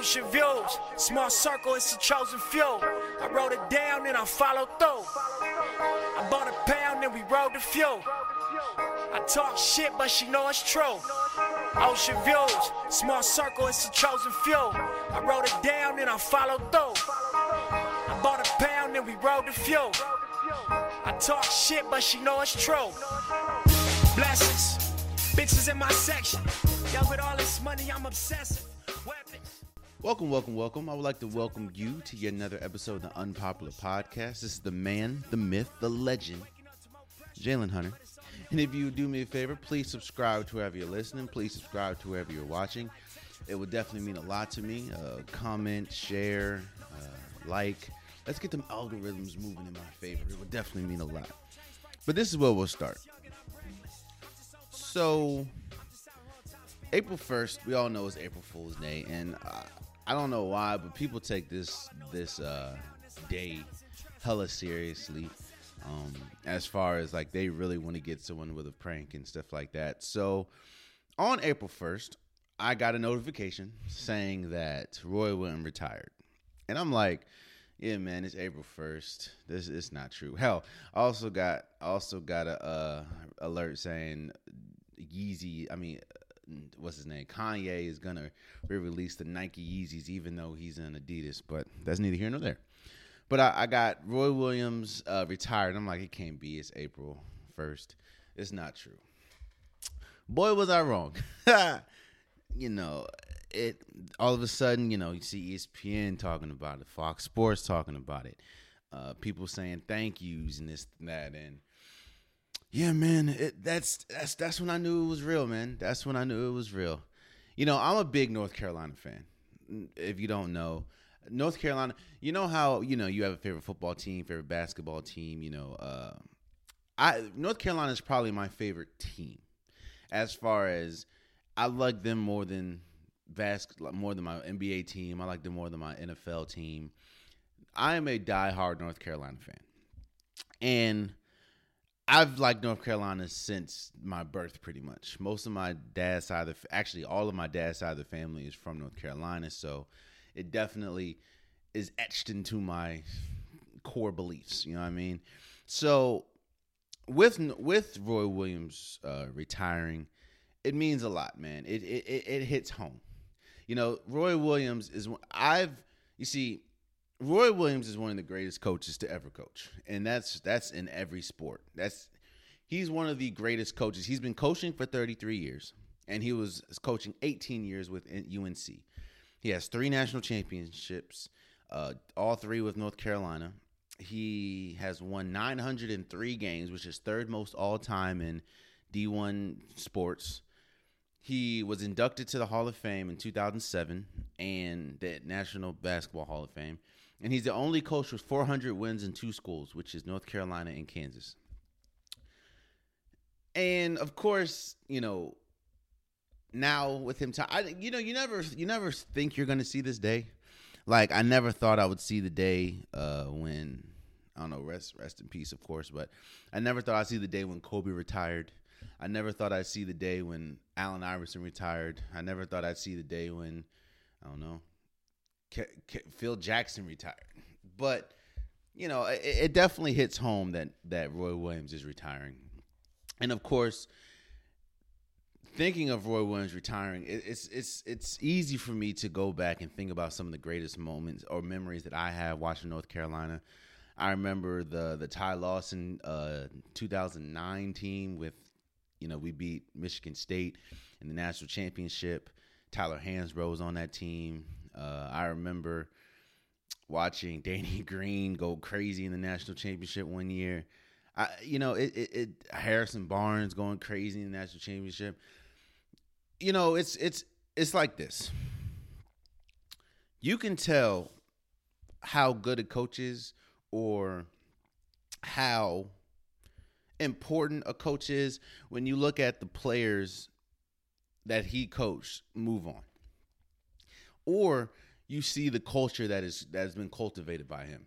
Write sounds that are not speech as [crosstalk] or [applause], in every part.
Ocean views, small circle, it's a chosen few. I wrote it down and I followed through. I bought a pound and we rode the few. I talk shit, but she know it's true. Ocean views, small circle, it's a chosen few. I wrote it down and I followed through. I bought a pound and we rode the few. I talk shit, but she know it's true. Blessings, bitches in my section. Yeah, with all this money, I'm obsessive. Welcome, welcome, welcome. I would like to welcome you to yet another episode of the Unpopular Podcast. This is the man, the myth, the legend, Jalen Hunter. And if you do me a favor, please subscribe to wherever you're listening. Please subscribe to wherever you're watching. It would definitely mean a lot to me. Uh, comment, share, uh, like. Let's get them algorithms moving in my favor. It would definitely mean a lot. But this is where we'll start. So, April 1st, we all know is April Fool's Day. And uh, I don't know why, but people take this this uh, day hella seriously. Um, as far as like they really want to get someone with a prank and stuff like that. So on April 1st, I got a notification saying that Roy Williams retired. And I'm like, yeah, man, it's April 1st. This is not true. Hell, I also got also got a uh, alert saying Yeezy, I mean what's his name? Kanye is gonna re-release the Nike Yeezys, even though he's in Adidas. But that's neither here nor there. But I, I got Roy Williams uh, retired. I'm like, it can't be. It's April first. It's not true. Boy, was I wrong. [laughs] you know, it. All of a sudden, you know, you see ESPN talking about it, Fox Sports talking about it, uh, people saying thank yous and this and that, and yeah, man, it, that's that's that's when I knew it was real, man. That's when I knew it was real. You know, I'm a big North Carolina fan. If you don't know, North Carolina, you know how you know you have a favorite football team, favorite basketball team. You know, uh, I North Carolina is probably my favorite team. As far as I like them more than Vas- more than my NBA team. I like them more than my NFL team. I am a diehard North Carolina fan, and I've liked North Carolina since my birth, pretty much. Most of my dad's side of the, actually all of my dad's side of the family is from North Carolina, so it definitely is etched into my core beliefs. You know what I mean? So with with Roy Williams uh, retiring, it means a lot, man. It, it it hits home. You know, Roy Williams is I've you see Roy Williams is one of the greatest coaches to ever coach, and that's that's in every sport. That's he's one of the greatest coaches. He's been coaching for 33 years, and he was coaching 18 years with UNC. He has three national championships, uh, all three with North Carolina. He has won 903 games, which is third most all time in D1 sports. He was inducted to the Hall of Fame in 2007 and the National Basketball Hall of Fame. And he's the only coach with 400 wins in two schools, which is North Carolina and Kansas. And of course, you know, now with him, t- I, you know, you never, you never think you're going to see this day. Like I never thought I would see the day uh, when I don't know, rest, rest in peace, of course. But I never thought I'd see the day when Kobe retired. I never thought I'd see the day when Allen Iverson retired. I never thought I'd see the day when I don't know Phil Jackson retired. But you know, it, it, definitely hits home that that Roy Williams is retiring, and of course, thinking of Roy Williams retiring, it, it's it's it's easy for me to go back and think about some of the greatest moments or memories that I have watching North Carolina. I remember the the Ty Lawson uh, 2009 team with, you know, we beat Michigan State in the national championship. Tyler Hansbrough was on that team. Uh, I remember watching [laughs] Danny Green go crazy in the national championship one year. I, you know, it, it, it, Harrison Barnes going crazy in the national championship. You know, it's it's it's like this. You can tell how good a coach is or how important a coach is when you look at the players that he coached move on. Or you see the culture that is that has been cultivated by him.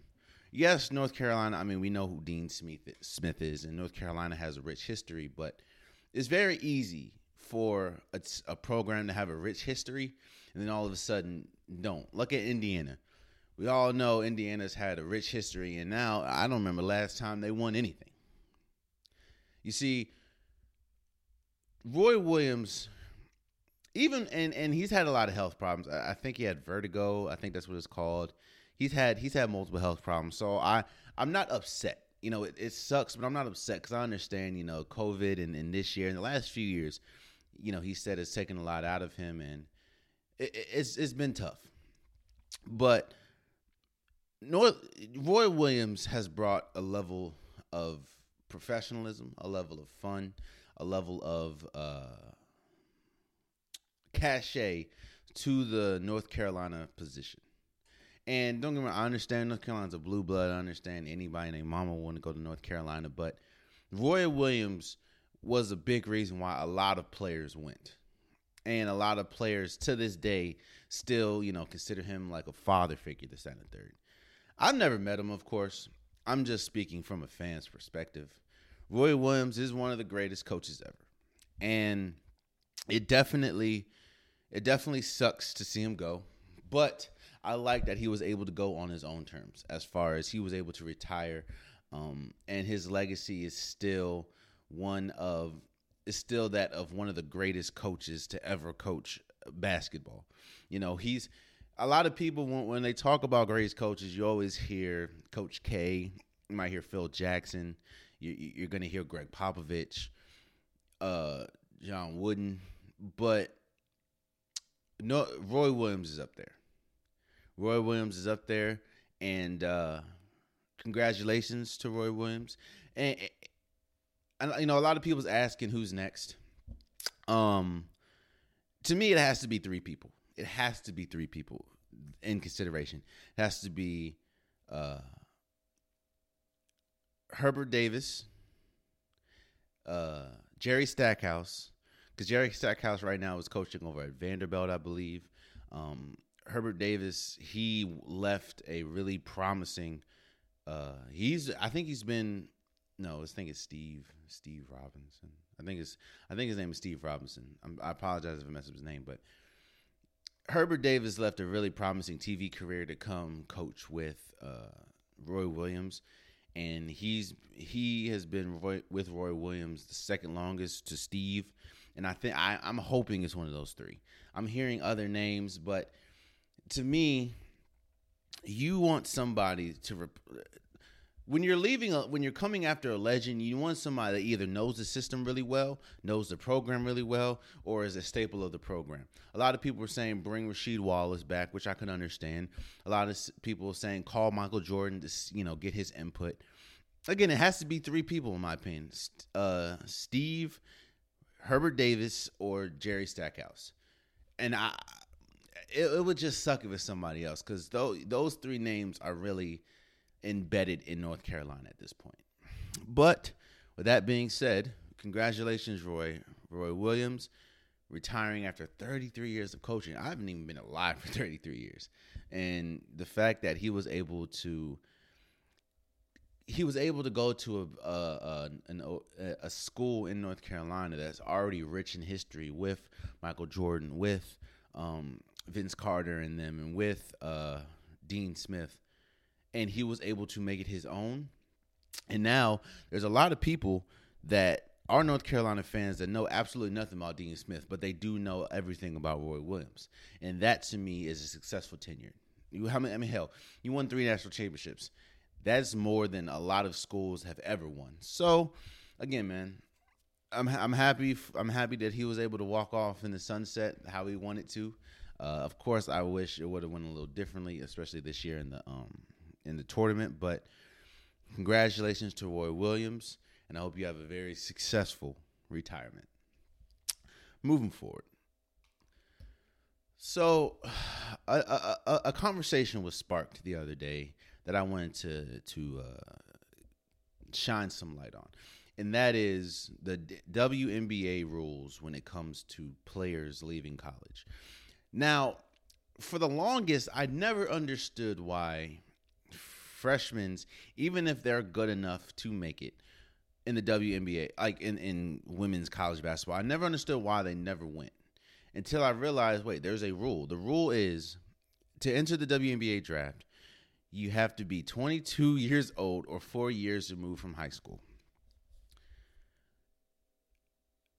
Yes, North Carolina. I mean, we know who Dean Smith Smith is, and North Carolina has a rich history. But it's very easy for a, a program to have a rich history, and then all of a sudden don't. Look at Indiana. We all know Indiana's had a rich history, and now I don't remember last time they won anything. You see, Roy Williams, even and and he's had a lot of health problems. I, I think he had vertigo. I think that's what it's called. He's had he's had multiple health problems. So I I'm not upset. You know, it, it sucks, but I'm not upset because I understand. You know, COVID and, and this year and the last few years, you know, he said it's taken a lot out of him, and it, it's it's been tough. But North, Roy Williams has brought a level of professionalism, a level of fun, a level of uh, cachet to the North Carolina position. And don't get me wrong, I understand North Carolina's a blue blood. I understand anybody and named Mama want to go to North Carolina, but Roy Williams was a big reason why a lot of players went. And a lot of players to this day still, you know, consider him like a father figure to second third. I've never met him, of course. I'm just speaking from a fan's perspective. Roy Williams is one of the greatest coaches ever. And it definitely it definitely sucks to see him go. But I like that he was able to go on his own terms as far as he was able to retire. Um, and his legacy is still one of is still that of one of the greatest coaches to ever coach basketball. You know, he's a lot of people when, when they talk about greatest coaches, you always hear Coach K. You might hear Phil Jackson. You, are going to hear Gregg Popovich, uh, John Wooden, but no, Roy Williams is up there. Roy Williams is up there, and uh, congratulations to Roy Williams. And, and you know, a lot of people's asking who's next. Um, to me, it has to be three people it has to be three people in consideration. It has to be uh, Hubert Davis, uh, Jerry Stackhouse, because Jerry Stackhouse right now is coaching over at Vanderbilt, I believe. Um, Hubert Davis, he left a really promising. Uh, he's, I think he's been, no, I think it's Steve, Steve Robinson. I think it's, I think his name is Steve Robinson. I'm, i apologize if I mess up his name, but Hubert Davis left a really promising TV career to come coach with uh, Roy Williams, and he's he has been Roy, with Roy Williams the second longest to Steve, and I think I, I'm hoping it's one of those three. I'm hearing other names, but to me, you want somebody to rep- when you're leaving a, when you're coming after a legend you want somebody that either knows the system really well knows the program really well or is a staple of the program. A lot of people were saying bring rasheed wallace back which i can understand. A lot of people were saying call michael jordan to you know get his input. Again it has to be three people in my opinion. Uh, steve hubert davis or jerry stackhouse and i it, it would just suck if it's somebody else because those, those three names are really embedded in North Carolina at this point. But with that being said, congratulations, Roy Roy Williams, retiring after 33 years of coaching. I haven't even been alive for [laughs] 33 years, and the fact that he was able to he was able to go to a a, a, a school in North Carolina that's already rich in history with Michael Jordan, with um, Vince Carter and them, and with uh, Dean Smith and he was able to make it his own. And now there's a lot of people that are North Carolina fans that know absolutely nothing about Dean Smith, but they do know everything about Roy Williams, and that to me is a successful tenure. You, how many? I mean, hell, you won three national championships. That's more than a lot of schools have ever won. So, again, man, I'm I'm happy. I'm happy that he was able to walk off in the sunset how he wanted to. Uh, of course, I wish it would have went a little differently, especially this year in the um, in the tournament. But congratulations to Roy Williams, and I hope you have a very successful retirement. Moving forward. So, [sighs] a, a, a, conversation was sparked the other day that I wanted to to uh, shine some light on, and that is the WNBA rules when it comes to players leaving college. Now, for the longest, I never understood why freshmen, even if they're good enough to make it, in the WNBA, like in, in women's college basketball. I never understood why they never went until I realized wait, there's a rule. The rule is to enter the WNBA draft, you have to be 22 years old or four years removed from high school.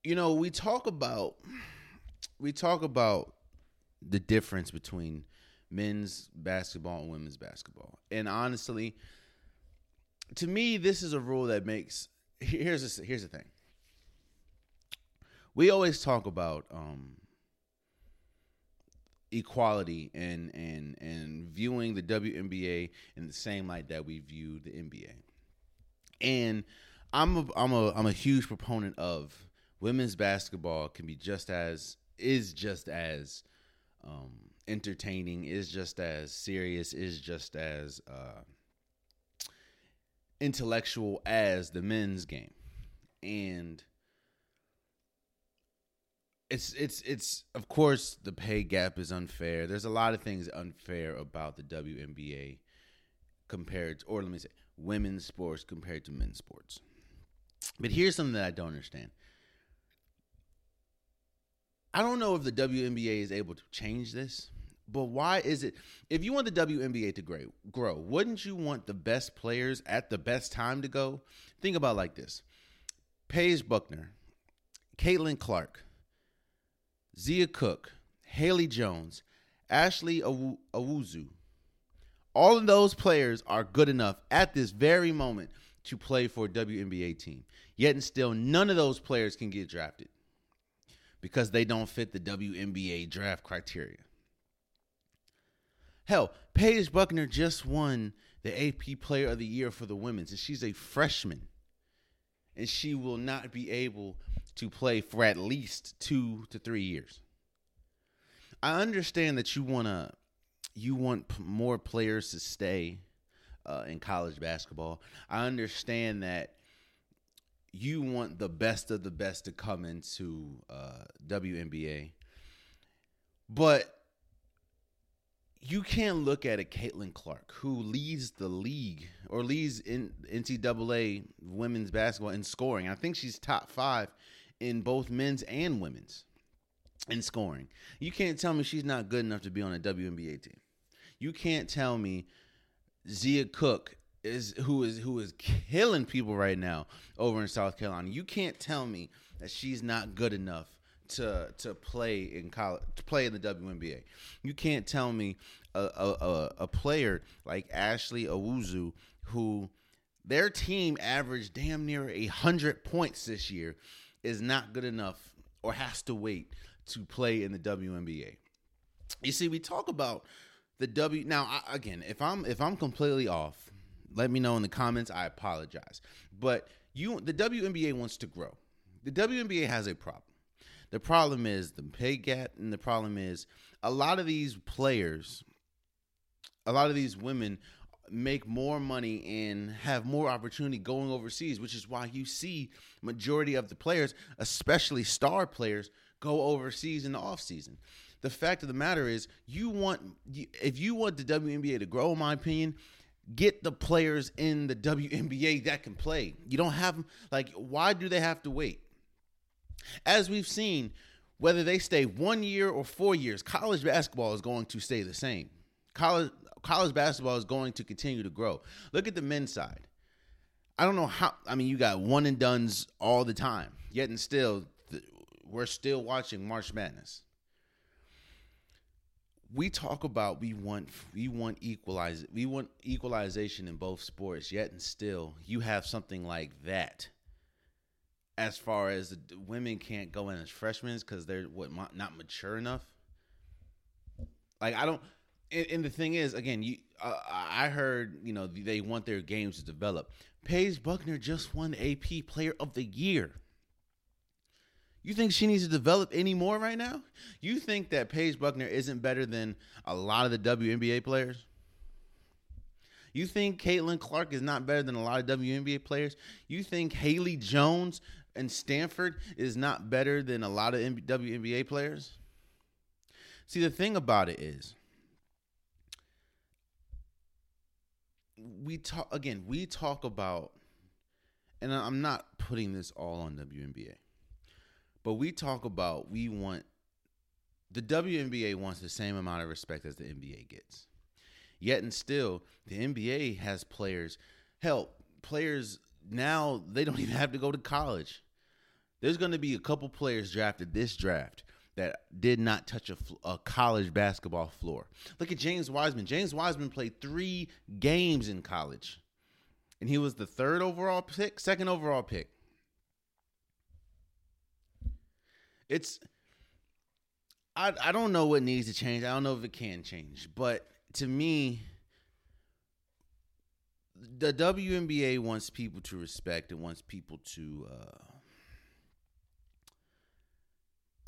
You know, we talk about we talk about the difference between men's basketball and women's basketball. And honestly, to me, this is a rule that makes here's a, here's the thing. We always talk about um, equality and and and viewing the WNBA in the same light that we view the NBA. And I'm a I'm a I'm a huge proponent of women's basketball can be just as is just as um, entertaining, is just as serious, is just as uh, intellectual as the men's game, and it's it's it's of course the pay gap is unfair. There's a lot of things unfair about the WNBA compared to, or let me say women's sports compared to men's sports. But here's something that I don't understand. I don't know if the WNBA is able to change this, but why is it if you want the WNBA to grow, grow, wouldn't you want the best players at the best time to go? Think about like this. Paige Bueckers, Caitlin Clark, Zia Cooke, Haley Jones, Ashley Owusu—all of those players are good enough at this very moment to play for a WNBA team. Yet and still, none of those players can get drafted because they don't fit the WNBA draft criteria. Hell, Paige Bueckers just won the AP Player of the Year for the women's, and she's a freshman. And she will not be able to play for at least two to three years. I understand that you wanna you want p- more players to stay uh, in college basketball. I understand that you want the best of the best to come into uh, WNBA, but you can't look at a Caitlin Clark who leads the league or leads in NCAA women's basketball in scoring. I think she's top five in both men's and women's in scoring. You can't tell me she's not good enough to be on a WNBA team. You can't tell me Zia Cooke is who is who is killing people right now over in South Carolina. You can't tell me that she's not good enough to to play in college to play in the WNBA. You can't tell me a a, a player like Ashley Owusu who their team averaged damn near a hundred points this year is not good enough or has to wait to play in the WNBA. You see, we talk about the W now I, again. If I'm if I'm completely off, let me know in the comments. I apologize, but you the WNBA wants to grow. The WNBA has a problem. The problem is the pay gap, and the problem is a lot of these players, a lot of these women make more money and have more opportunity going overseas, which is why you see majority of the players, especially star players, go overseas in the offseason. The fact of the matter is, you want if you want the WNBA to grow, in my opinion, get the players in the WNBA that can play. You don't have like why do they have to wait? As we've seen, whether they stay 1 year or 4 years, college basketball is going to stay the same. College college basketball is going to continue to grow. Look at the men's side. I don't know how. I mean, you got one and duns all the time. Yet and still, we're still watching March Madness. We talk about we want we want equalize we want equalization in both sports. Yet and still, you have something like that. As far as the women can't go in as freshmen because they're what not mature enough. Like I don't and, and the thing is, again, you uh, I heard you know they want their games to develop. Paige Bueckers just won AP Player of the Year. You think she needs to develop any more right now? You think that Paige Bueckers isn't better than a lot of the WNBA players? You think Caitlin Clark is not better than a lot of WNBA players? You think Haley Jones and Stanford is not better than a lot of WNBA players? See, the thing about it is, we talk again we talk about and I'm not putting this all on WNBA, but we talk about we want the WNBA wants the same amount of respect as the NBA gets. Yet and still, the NBA has players. Hell, players now they don't [laughs] even have to go to college. There's going to be a couple players drafted this draft that did not touch a, a, college basketball floor. Look at James Wiseman. James Wiseman played three games in college, and he was the third overall pick, second overall pick. It's I I don't know what needs to change. I don't know if it can change, but to me, the WNBA wants people to respect and wants people to uh,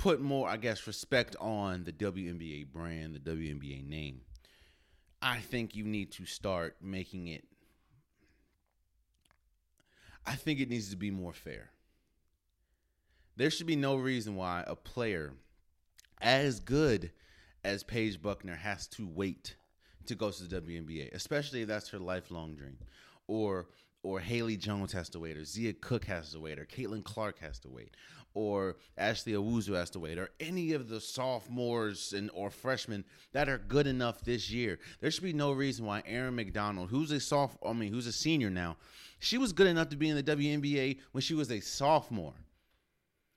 put more, I guess, respect on the WNBA brand, the WNBA name. I think you need to start making it. I think it needs to be more fair. There should be no reason why a player as good as Paige Bueckers has to wait to go to the WNBA, especially if that's her lifelong dream. Or or Haley Jones has to wait, or Zia Cooke has to wait, or Caitlin Clark has to wait, or Ashley Owusu has to wait, or any of the sophomores and or freshmen that are good enough this year. There should be no reason why Aaron McDonald, who's a soft, I mean, who's a senior now, she was good enough to be in the WNBA when she was a sophomore.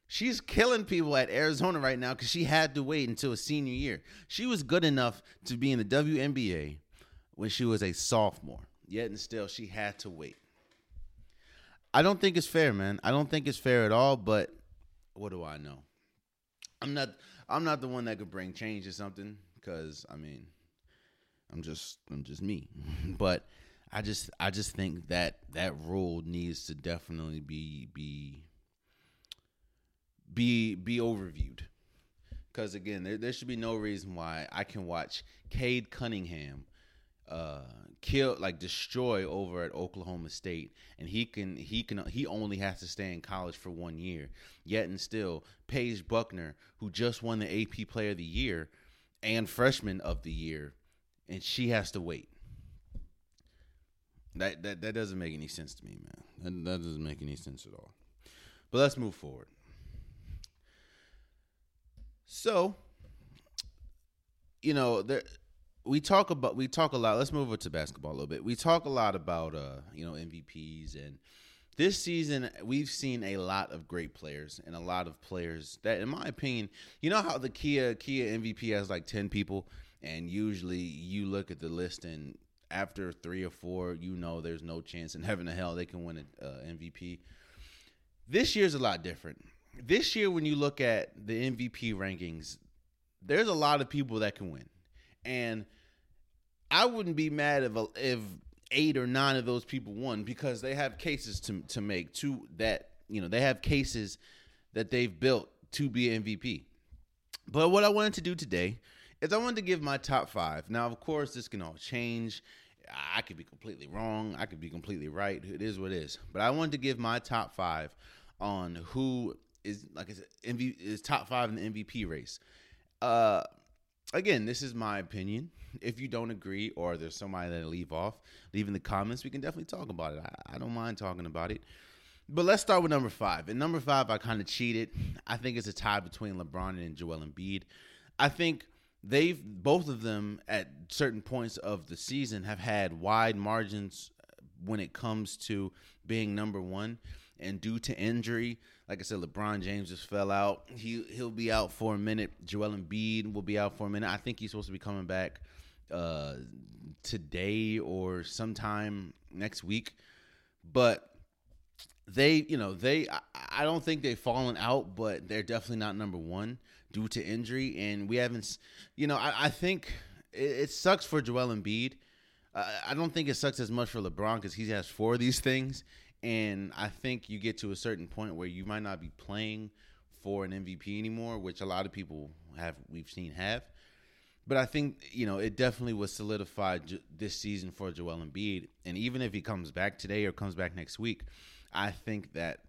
She's killing people at Arizona right now because she had to wait until a senior year. She was good enough to be in the WNBA when she was a sophomore. Yet and still, she had to wait. I don't think it's fair, man. I don't think it's fair at all. But what do I know? I'm not. I'm not the one that could bring change to something because I mean, I'm just. I'm just me. [laughs] but I just. I just think that that rule needs to definitely be be be be overviewed. Because again, there, there should be no reason why I can watch Cade Cunningham uh, kill like destroy over at Oklahoma State, and he can he can he only has to stay in college for one year. Yet and still, Paige Bueckers, who just won the AP Player of the Year and Freshman of the Year, and she has to wait. That that that doesn't make any sense to me, man. That, that doesn't make any sense at all. But let's move forward. So, you know, there we talk about we talk a lot. Let's move over to basketball a little bit. We talk a lot about uh, you know, MVPs and this season we've seen a lot of great players and a lot of players that in my opinion, you know how the Kia Kia MVP has like 10 people and usually you look at the list and after 3 or 4, you know there's no chance in [laughs] heaven or hell they can win an uh, MVP. This year's a lot different this year when you look at the MVP rankings, there's a lot of people that can win, and I wouldn't be mad if if eight or nine of those people won because they have cases to to make to that you know they have cases that they've built to be MVP. But what I wanted to do today is I wanted to give my top five. Now, of course, this can all change. I could be completely wrong. I could be completely right. It is what it is. But I wanted to give my top five on who is like I said, MV is top five in the MVP race. Uh, again, this is my opinion. If you don't agree, or there's somebody that leave off, leave in the comments. We can definitely talk about it. I, I don't mind talking about it. But let's start with number five. And number five, I kind of cheated. I think it's a tie between LeBron and Joel Embiid. I think they've both of them at certain points of the season have had wide margins when it comes to being number one. And due to injury, like I said, LeBron James just fell out. He he'll be out for a minute. Joel Embiid will be out for a minute. I think he's supposed to be coming back uh, today or sometime next week. But they, you know, they I, I don't think they've fallen out, but they're definitely not number one due to injury. And we haven't, you know, I, I think it, it, sucks for Joel Embiid. I don't think it sucks as much for LeBron because he has four of these things, and I think you get to a certain point where you might not be playing for an MVP anymore, which a lot of people have we've seen have. But I think you know it definitely was solidified this season for Joel Embiid, and even if he comes back today or comes back next week, I think that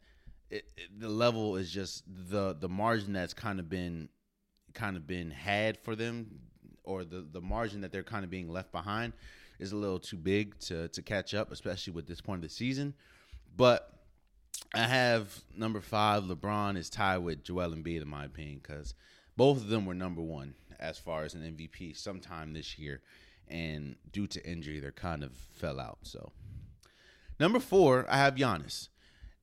it, it, the level is just the the margin that's kind of been kind of been had for them, or the the margin that they're kind of being left behind is a little too big to to catch up, especially with this point of the season. But I have number five. LeBron is tied with Joel Embiid in my opinion because both of them were number one as far as an MVP sometime this year, and due to injury, they're kind of fell out. So number four, I have Giannis.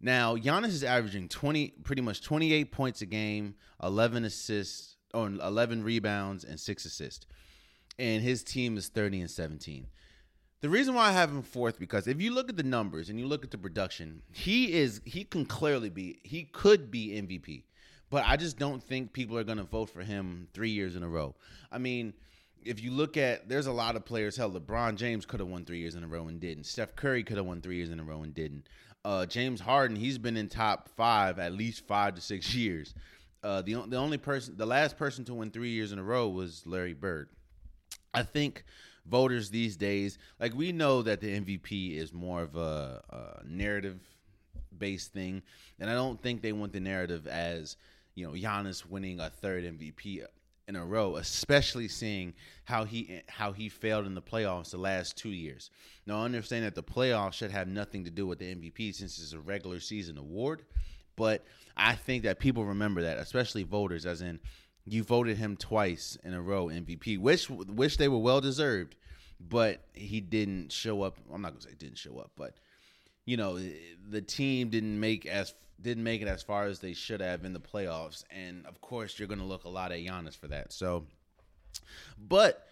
Now Giannis is averaging twenty, pretty much twenty eight points a game, eleven assists, or eleven rebounds, and six assists, and his team is thirty and seventeen. The reason why I have him fourth because if you look at the numbers and you look at the production, he is he can clearly be he could be MVP. But I just don't think people are going to vote for him 3 years in a row. I mean, if you look at there's a lot of players hell LeBron James could have won 3 years in a row and didn't. Steph Curry could have won 3 years in a row and didn't. Uh, James Harden, he's been in top 5 at least 5 to 6 [laughs] years. Uh, the the only person the last person to win 3 years in a row was Larry Bird. I think voters these days, like we know that the MVP is more of a, a narrative based thing, and I don't think they want the narrative as you know Giannis winning a third MVP in a row, especially seeing how he how he failed in the playoffs the last two years. Now, I understand that the playoffs should have nothing to do with the MVP since it's a regular season award, but I think that people remember that, especially voters, as in you voted him twice in a row MVP, which which they were well deserved, but he didn't show up. I'm not gonna say didn't show up, but you know the team didn't make as didn't make it as far as they should have in the playoffs, and of course you're gonna look a lot at Giannis for that. So, but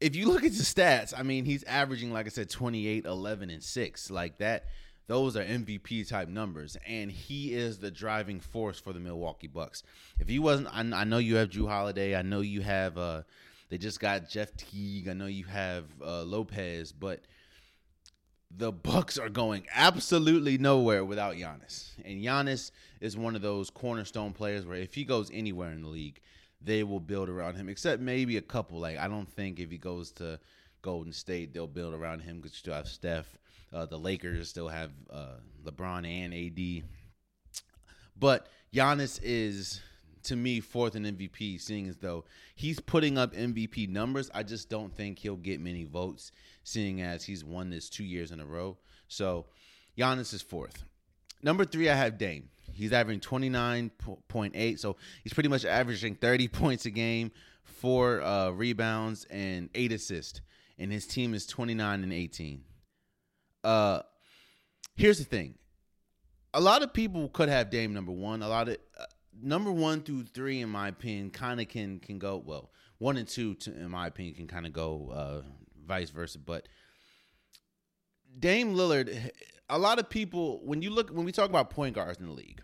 if you look at the stats, I mean he's averaging like I said 28, 11, and six like that those are MVP type numbers, and he is the driving force for the Milwaukee Bucks. If he wasn't, I, I know you have Jrue Holiday. I know you have. Uh, they just got Jeff Teague. I know you have uh, Lopez, but the Bucks are going absolutely nowhere without Giannis. And Giannis is one of those cornerstone players where if he goes anywhere in the league, they will build around him. Except maybe a couple. Like I don't think if he goes to Golden State, they'll build around him because you still have Steph. Uh, the Lakers still have uh, LeBron and AD. But Giannis is, to me, fourth in MVP, seeing as though he's putting up MVP numbers. I just don't think he'll get many votes, seeing as he's won this two years in a row. So Giannis is fourth. Number three, I have Dame. He's averaging 29.8. So he's pretty much averaging 30 [laughs] points a game, four uh, rebounds, and eight assists. And his team is 29 and 18. Uh, here's the thing: a lot of people could have Dame number one. A lot of uh, number one through three, in my opinion, kind of can can go well. One and two, to, in my opinion, can kind of go uh, vice versa. But Dame Lillard, a lot of people when you look when we talk about point guards in the league,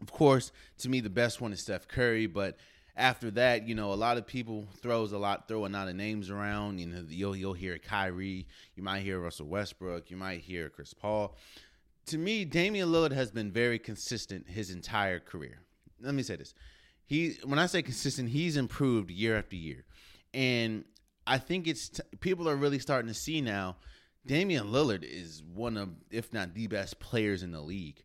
of course, to me the best one is Steph Curry, but after that, you know, a lot of people throws a lot, throw a lot of names around. You know, you'll you'll hear Kyrie, you might hear Russell Westbrook, you might hear Chris Paul. To me, Damian Lillard has been very consistent his entire career. Let me say this: he, when I say consistent, he's improved year after year, and I think it's t- people are really starting to see now. Damian Lillard is one of, if not the best players in the league,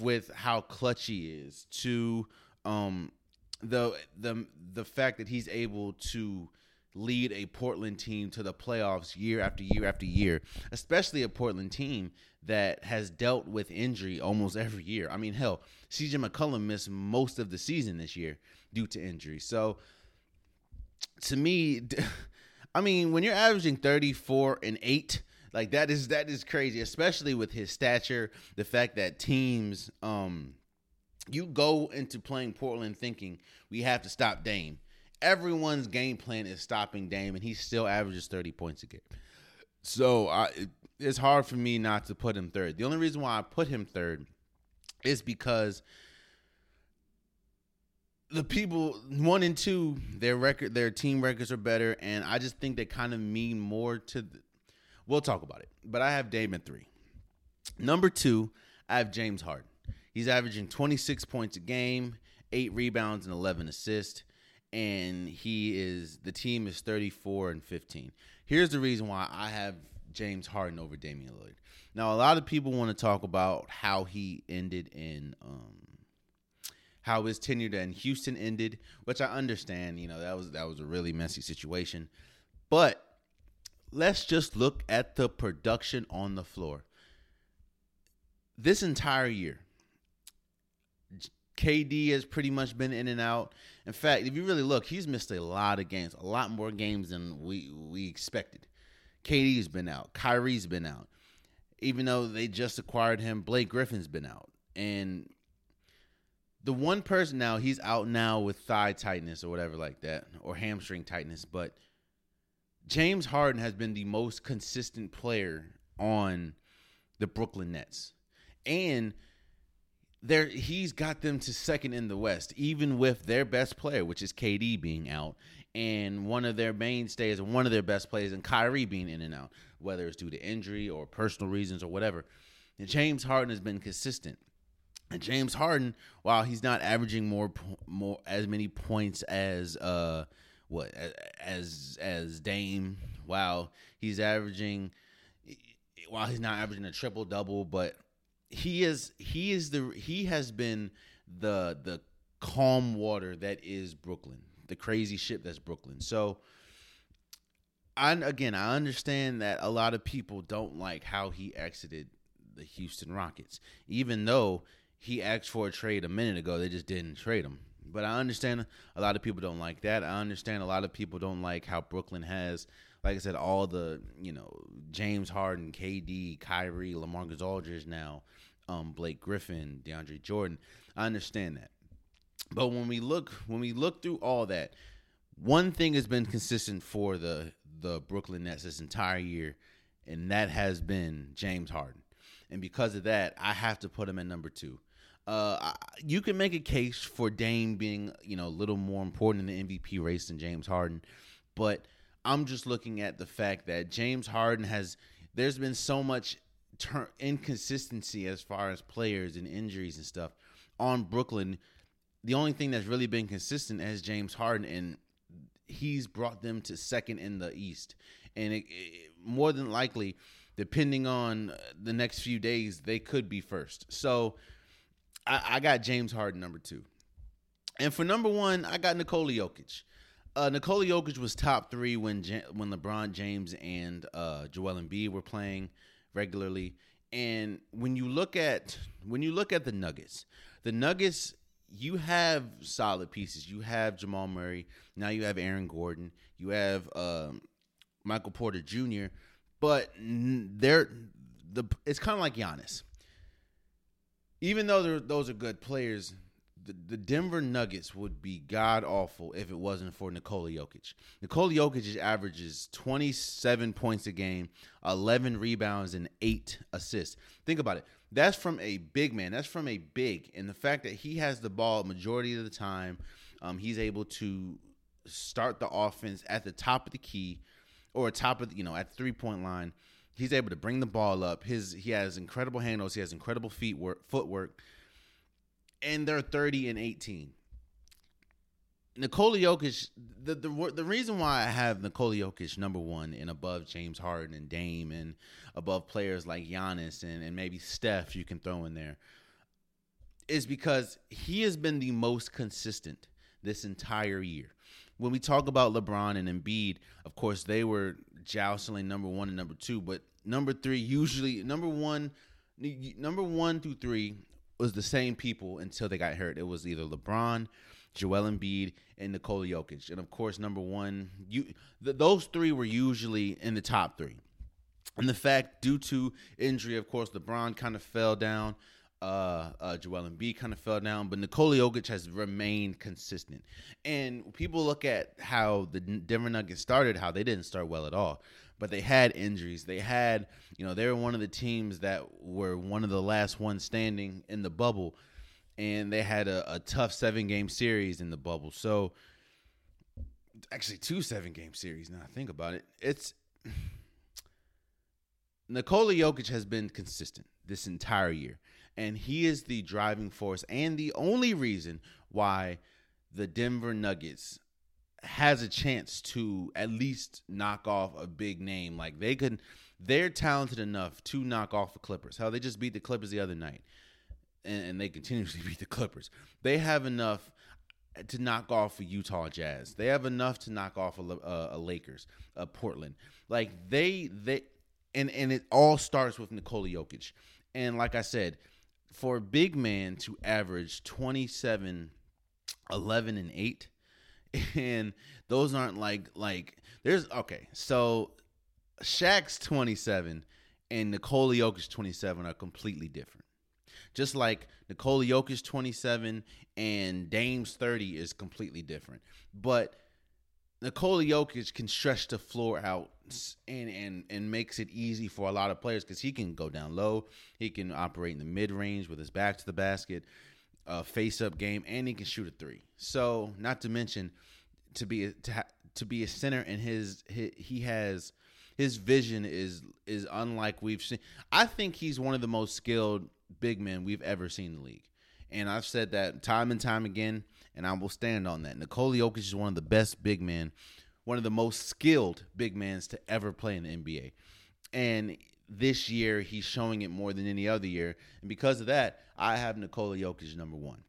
with how clutch he is to um the the the fact that he's able to lead a Portland team to the playoffs year after year after year, especially a Portland team that has dealt with injury almost every year. I mean, hell, CJ McCollum missed most of the season this year due to injury. So to me, [laughs] I mean, when you're averaging 34 and 8, like that is that is crazy, especially with his stature, the fact that teams um you go into playing Portland thinking we have to stop Dame. Everyone's game plan is stopping Dame, and he still averages 30 points a game. So I, it's hard for me not to put him third. The only reason why I put him third is because the people one and two, their record, their team records are better, and I just think they kind of mean more to. The, we'll talk about it, but I have Dame at three. Number two, I have James Harden. He's averaging 26 points a game, eight rebounds, and 11 assists. And he is the team is 34 and 15. Here's the reason why I have James Harden over Damian Lillard. Now, a lot of people want to talk about how he ended in um, how his tenure in Houston ended, which I understand. You know that was that was a really messy situation, but let's just look at the production on the floor. This entire year, KD has pretty much been in and out. In fact, if you really look, he's missed a lot of games, a lot more games than we we expected. KD's been out. Kyrie's been out. Even though they just acquired him, Blake Griffin's been out. And the one person now, he's out now with thigh tightness or whatever like that, or hamstring tightness. But James Harden has been the most consistent player on the Brooklyn Nets. And there he's got them to second in the West, even with their best player, which is KD being out, and one of their mainstays and one of their best players, and Kyrie being in and out, whether it's due to injury or personal reasons or whatever. And James Harden has been consistent. And James Harden, while he's not averaging more more as many points as uh what as as Dame, wow, he's averaging while he's not averaging a triple double, but he is he is the he has been the the calm water that is Brooklyn, the crazy ship that's Brooklyn. So I again I understand that a lot of people don't like how he exited the Houston Rockets, even though he asked for a trade a minute ago. They just didn't trade him. But I understand a lot of people don't like that. I understand a lot of people don't like how Brooklyn has like I said, all the you know James Harden, KD, Kyrie, LaMarcus Aldridge now, um, Blake Griffin, DeAndre Jordan. I understand that, but when we look when we look through all that, one thing has been consistent for the the Brooklyn Nets this entire year, and that has been James Harden. And because of that, I have to put him at number two. Uh, you can make a case for Dame being, you know, a little more important in the MVP race than James Harden, but I'm just looking at the fact that James Harden has. There's been so much ter- inconsistency as far as players and injuries and stuff on Brooklyn. The only thing that's really been consistent is James Harden, and he's brought them to second in the East. And it, it, more than likely, depending on the next few days, they could be first. So I, I got James Harden number two. And for number one, I got Nikola Jokic. Uh, Nikola Jokic was top three when when LeBron James and uh, Joel Embiid were playing regularly. And when you look at when you look at the Nuggets, the Nuggets you have solid pieces. You have Jamal Murray. Now you have Aaron Gordon. You have um, Michael Porter Jr. But they're the it's kind of like Giannis. Even though those are good players, the, the Denver Nuggets would be god awful if it wasn't for Nikola Jokic. Nikola Jokic averages 27 points a game, 11 rebounds, and eight assists. Think about it. That's from a big man. That's from a big, and the fact that he has the ball majority of the time, um, he's able to start the offense at the top of the key, or top of the, you know at three point line. He's able to bring the ball up. His he has incredible handles. He has incredible feet work, footwork and they're 30 and 18. Nikola Jokic, the, the the reason why I have Nikola Jokic number one and above James Harden and Dame and above players like Giannis and, and maybe Steph you can throw in there is because he has been the most consistent this entire year. When we talk about LeBron and Embiid, of course they were joustling number one and number two, but number three usually number one number one through three was the same people until they got hurt. It was either LeBron, Joel Embiid, and Nikola Jokic. And of course, number one, you th- those three were usually in the top three. And the fact, due to injury, of course, LeBron kind of fell down. Uh, uh, Joel Embiid kind of fell down, but Nikola Jokic has remained consistent. And people look at how the Denver Nuggets started, how they didn't start well at all but they had injuries. They had, you know, they were one of the teams that were one of the last ones standing in the bubble, and they had a, a tough seven game series in the bubble. So, actually, two seven game series. Now think about it, it's [sighs] Nikola Jokic has been consistent this entire year, and he is the driving force and the only reason why the Denver Nuggets has a chance to at least knock off a big name. Like they could, they're talented enough to knock off the Clippers. How they just beat the Clippers the other night, and, and they continuously [laughs] beat the Clippers. They have enough to knock off a Utah Jazz. They have enough to knock off a, a, a Lakers, a Portland. Like they they, and and it all starts with Nikola Jokic. And like I said, for a big man to average 27, 11, and 8, [laughs] and those aren't like like there's okay. So Shaq's 27 and Nikola Jokic 27 are completely different. Just like Nikola Jokic 27 and Dame's 30 is completely different. But Nikola Jokic can stretch the floor out and and and makes it easy for a lot of players because he can go down low, he can operate in the mid range with his back to the basket, uh, face up game, and he can shoot a three. So not to mention to be a, to ha- to be a center and his, his he has his vision is is unlike we've seen. I think he's one of the most skilled big men we've ever seen in the league, and I've said that time and time again and I will stand on that. Nikola Jokic is one of the best big men, one of the most skilled big men to ever play in the NBA. And this year, he's showing it more than any other year. And because of that, I have Nikola Jokic number one.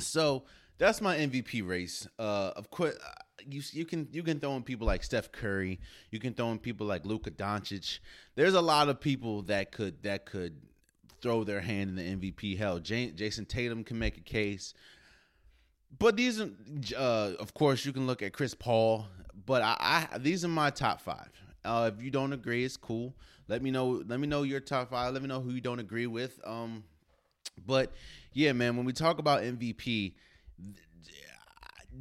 So that's my MVP race. Uh, of course, uh, you you can you can throw in people like Steph Curry. You can throw in people like Luka Doncic. There's a lot of people that could that could throw their hand in the MVP. Hell, Jayson Tatum can make a case but these are, uh, of course, you can look at Chris Paul. But I, I these are my top five. Uh, if you don't agree, it's cool. Let me know. Let me know your top five. Let me know who you don't agree with. Um, but yeah, man, when we talk about MVP,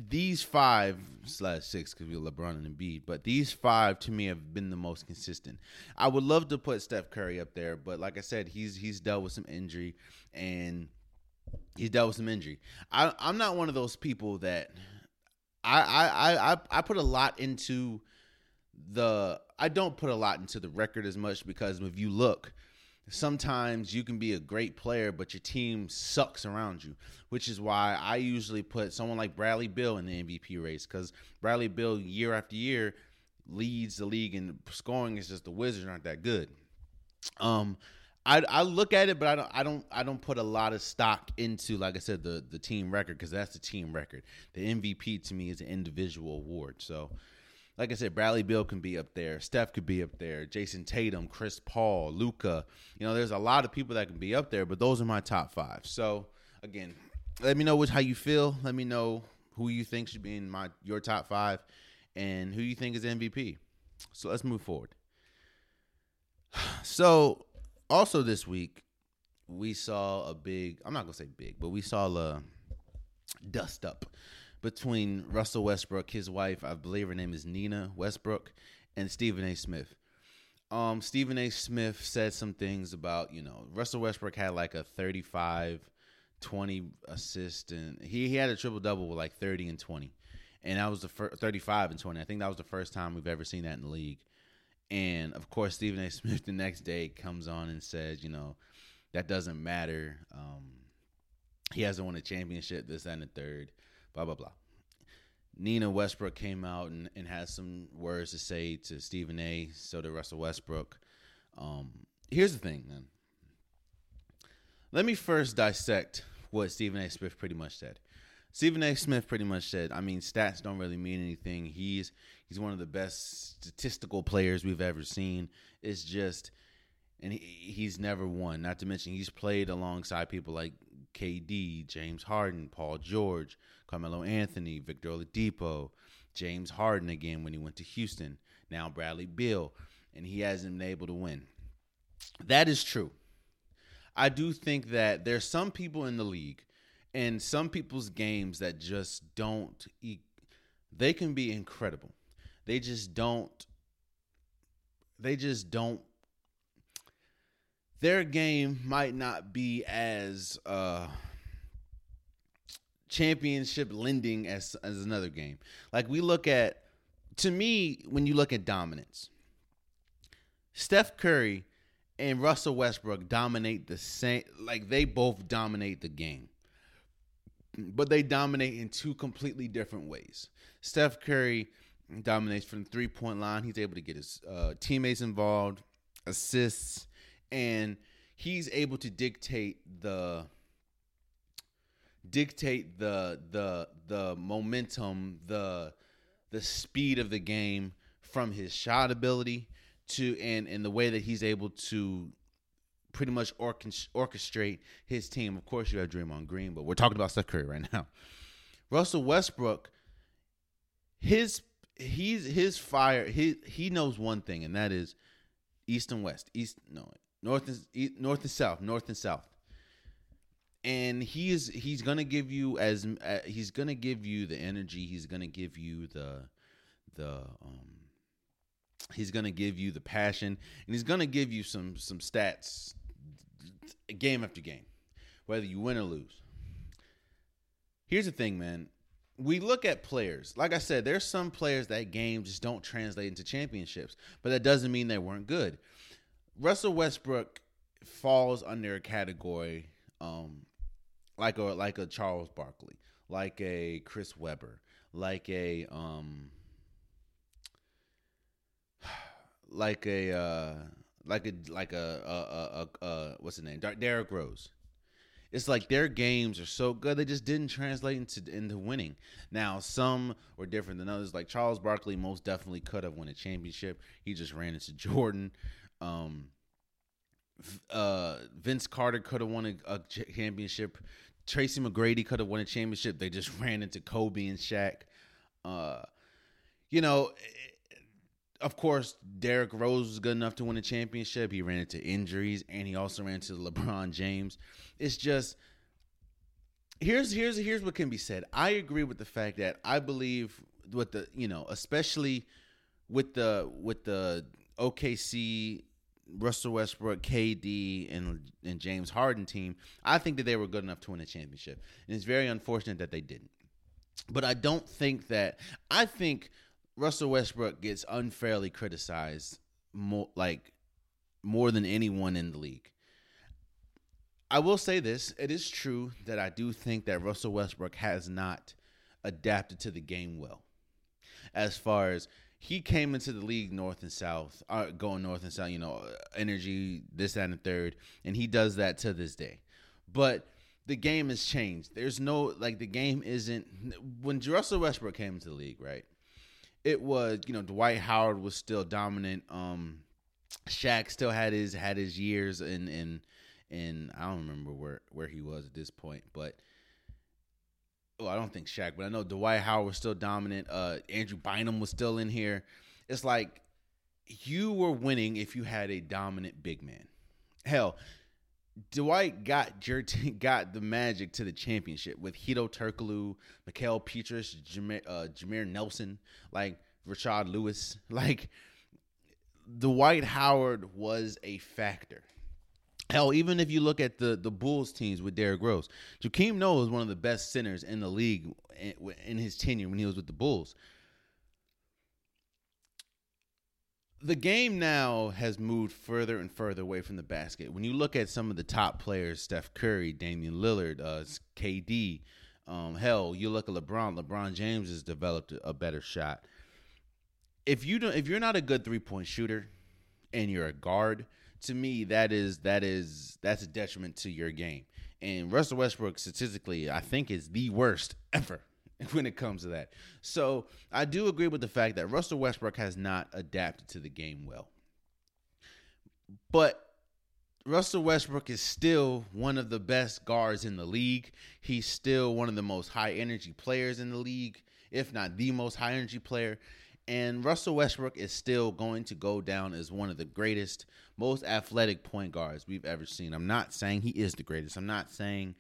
these five slash six because we're LeBron and Embiid, but these five to me have been the most consistent. I would love to put Steph Curry up there, but like I said, he's he's dealt with some injury and he's dealt with some injury. I, I'm not one of those people that I, I I I put a lot into the I don't put a lot into the record as much because if you look, sometimes you can be a great player, but your team sucks around you, which is why I usually put someone like Bradley Beal in the MVP race because Bradley Beal year after year leads the league in scoring. It's just the Wizards aren't that good. Um, I, I look at it, but I don't I don't I don't put a lot of stock into like I said the the team record because that's the team record. The MVP to me is an individual award. So, like I said, Bradley Beal can be up there, Steph could be up there, Jayson Tatum, Chris Paul, Luka. You know, there's a lot of people that can be up there, but those are my top five. So again, let me know which how you feel. Let me know who you think should be in my your top five, and who you think is MVP. So let's move forward. [sighs] So also this week we saw a big i'm not gonna say big but we saw a dust up between russell westbrook his wife i believe her name is nina westbrook and stephen a. Smith. Um, stephen a. Smith said some things about you know russell westbrook had like a 35 20 assist and he, he had a triple double with like 30 and 20 and that was the first 35 and 20 i think that was the first time we've ever seen that in the league. And of course, Stephen A. [laughs] Smith the next day comes on and says, you know, that doesn't matter. Um, he hasn't won a championship, this and the third, blah, blah, blah. Nina Westbrook came out and, and has some words to say to Stephen A. So did Russell Westbrook. Um, here's the thing, man. Let me first dissect what Stephen A. Smith pretty much said. Stephen A. Smith pretty much said, I mean, stats don't really mean anything. He's he's one of the best statistical players we've ever seen. It's just, and he, he's never won. Not to mention, he's played alongside people like KD, James Harden, Paul George, Carmelo Anthony, Victor Oladipo, James Harden again when he went to Houston. Now Bradley Beal, and he hasn't been able to win. That is true. I do think that there's some people in the league and some people's games that just don't they can be incredible they just don't they just don't their game might not be as uh championship lending as as another game like we look at to me when you look at dominance Steph Curry and Russell Westbrook dominate the same like they both dominate the game but they dominate in two completely different ways. Steph Curry dominates from the three point line. He's able to get his uh, teammates involved, assists, and he's able to dictate the dictate the the the momentum, the the speed of the game from his shot ability to and and the way that he's able to pretty much orchestrate his team. Of course, you have Draymond Green, but we're talking about Steph Curry right now. [laughs] Russell Westbrook, his he's his fire. He he knows one thing, and that is east and west, east no north and east, north and south, north and south. And he is he's gonna give you as uh, he's gonna give you the energy. He's gonna give you the the um he's gonna give you the passion, and he's gonna give you some some stats game after game, whether you win or lose. Here's the thing, man. We look at players. Like I said, there's some players that game just don't translate into championships, but that doesn't mean they weren't good. Russell Westbrook falls under a category um, like a like a Charles Barkley, like a Chris Webber, like a um, [sighs] like a uh, like a like a, a, a, a what's the name? Derrick Rose. It's like their games are so good they just didn't translate into into winning. Now some were different than others. Like Charles Barkley most definitely could have won a championship. He just ran into [laughs] Jordan. Um, uh, Vince Carter could have won a, a championship. Tracy McGrady could have won a championship. They just [laughs] ran into Kobe and Shaq. Uh, you know, of course, Derrick Rose was good enough to win a championship. He ran into injuries, and he also ran into [laughs] LeBron James. It's just here's here's here's what can be said. I agree with the fact that I believe with the you know especially with the with the OKC Russell Westbrook, KD, and and James Harden team, I think that they were good enough to win a championship, and it's very unfortunate that they didn't. But I don't think that I think Russell Westbrook gets unfairly criticized more like more than anyone in the league. I will say this, it is true that I do think that Russell Westbrook has not adapted to the game well. As far as he came into the league north and south, uh, going north and south, you know, energy, this, that, and third, and he does that to this day. But the game has changed. There's no like the game isn't when Russell Westbrook came into the league, right? it was you know Dwight Howard was still dominant. Um, Shaq still had his had his years and and and I don't remember where where he was at this point, but oh, I don't think Shaq, but I know Dwight Howard was still dominant. Uh, Andrew Bynum was still in here. It's like you were winning if you had a dominant big man. Hell, Dwight got your [laughs] got the Magic to the championship with Hedo Turkoglu, Mickael Pietrus, Jameer, uh, Jameer Nelson, like Rashard Lewis. [laughs] Like Dwight Howard was a factor. Hell, even if you look at the the Bulls teams with Derrick Rose, Joakim Noah was one of the best centers in the league in, in his tenure when he was with the Bulls. the game now has moved further and further away from the basket. When you look at some of the top players, Steph Curry, Damian Lillard, uh, KD, um, hell, you look at LeBron. LeBron James has developed a better shot. If you don't, if you're not a good three point shooter, and you're a guard, to me that is that is that's a detriment to your game. And Russell Westbrook statistically, I think, is the worst [laughs] ever when it comes to that. So I do agree with the fact that Russell Westbrook has not adapted to the game well. But Russell Westbrook is still one of the best guards in the league. He's still one of the most high energy players in the league, if not the most high energy player. And Russell Westbrook is still going to go down as one of the greatest, most athletic point guards we've ever seen. I'm not saying he is the greatest. I'm not saying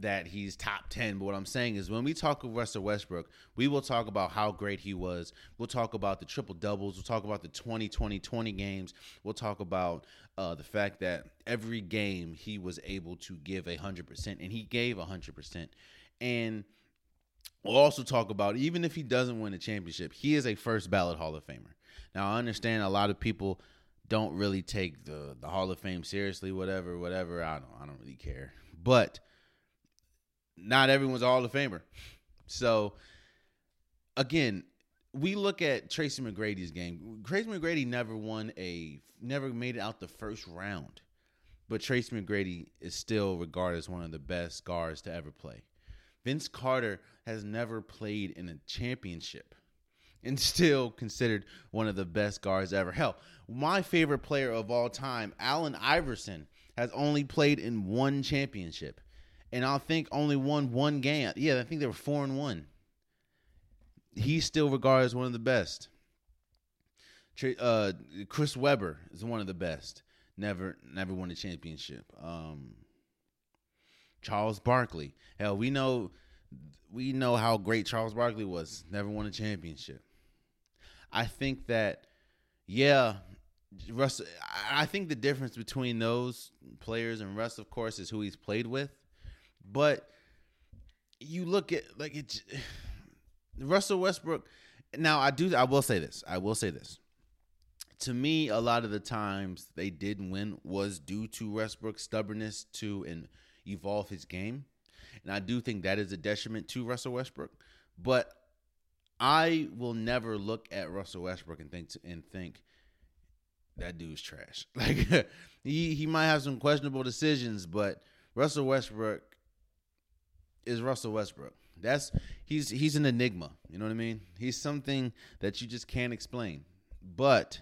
that he's top 10. But what I'm saying is when we talk of Russell Westbrook, we will talk about how great he was. We'll talk about the triple doubles. We'll talk about the 20 20 20 games. We'll talk about uh, the fact that every game he was able to give 100%, and he gave 100%. And we'll also talk about even if he doesn't win a championship, he is a first ballot Hall of Famer. Now, I understand a lot of people don't really take the, the Hall of Fame seriously, whatever, whatever. I don't I don't really care. But not everyone's a Hall of Famer. So again, we look at Tracy McGrady's game. Tracy McGrady never won a never made it out the first round. But Tracy McGrady is still regarded as one of the best guards to ever play. Vince Carter has never played in a championship and still considered one of the best guards ever. Hell, my favorite player of all time, Allen Iverson, has only played in one championship, and I think only won one game. Yeah, I think they were four and one. He's still regarded as one of the best. Uh, Chris Webber is one of the best. Never, never won a championship. Um, Charles Barkley. Hell, we know, we know how great Charles Barkley was. Never won a championship. I think that, yeah, Russ. I think the difference between those players and Russ, of course, is who he's played with. But you look at like it, [sighs] Russell Westbrook. Now I do. I will say this. I will say this. To me, a lot of the times they did win was due to Westbrook's stubbornness to and evolve his game, and I do think that is a detriment to Russell Westbrook. But I will never look at Russell Westbrook and think and think that dude's trash. [laughs] Like he he might have some questionable decisions, but Russell Westbrook is Russell Westbrook. That's he's he's an enigma. You know what I mean? He's something that you just can't explain, but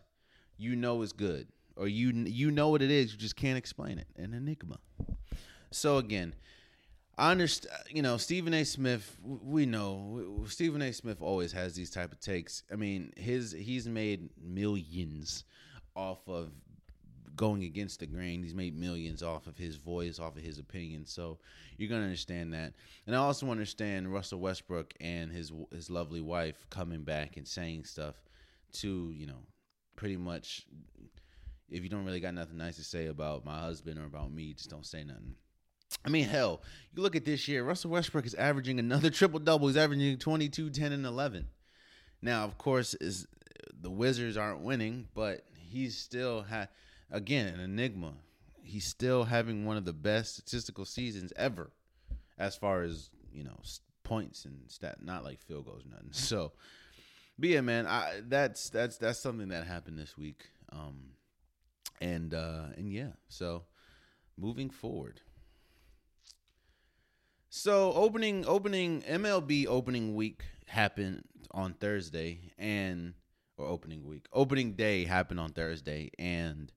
you know is good, or you you know what it is. You just can't explain it. An enigma. So again, I understand. You know, Stephen A. Smith. We know Stephen A. Smith always has these type of takes. I mean, his he's made millions off of going against the grain. He's made millions off of his voice, off of his opinion. So you're gonna understand that. And I also understand Russell Westbrook and his his lovely wife coming back and saying stuff to you know pretty much. If you don't really got nothing nice to say about my husband or about me, just don't say nothing. I mean, hell, you look at this year, Russell Westbrook is averaging another triple double. He's averaging 22, 10, and 11. Now, of course, is the Wizards aren't winning, but he's still ha- again an enigma. He's still having one of the best statistical seasons ever, as far as you know points and stat, not like field goals, nothing. [laughs] So, but yeah, man, I that's that's that's something that happened this week. Um, and uh, and yeah, so moving forward. So opening opening MLB opening week happened on Thursday and or opening week. Opening day happened on Thursday, and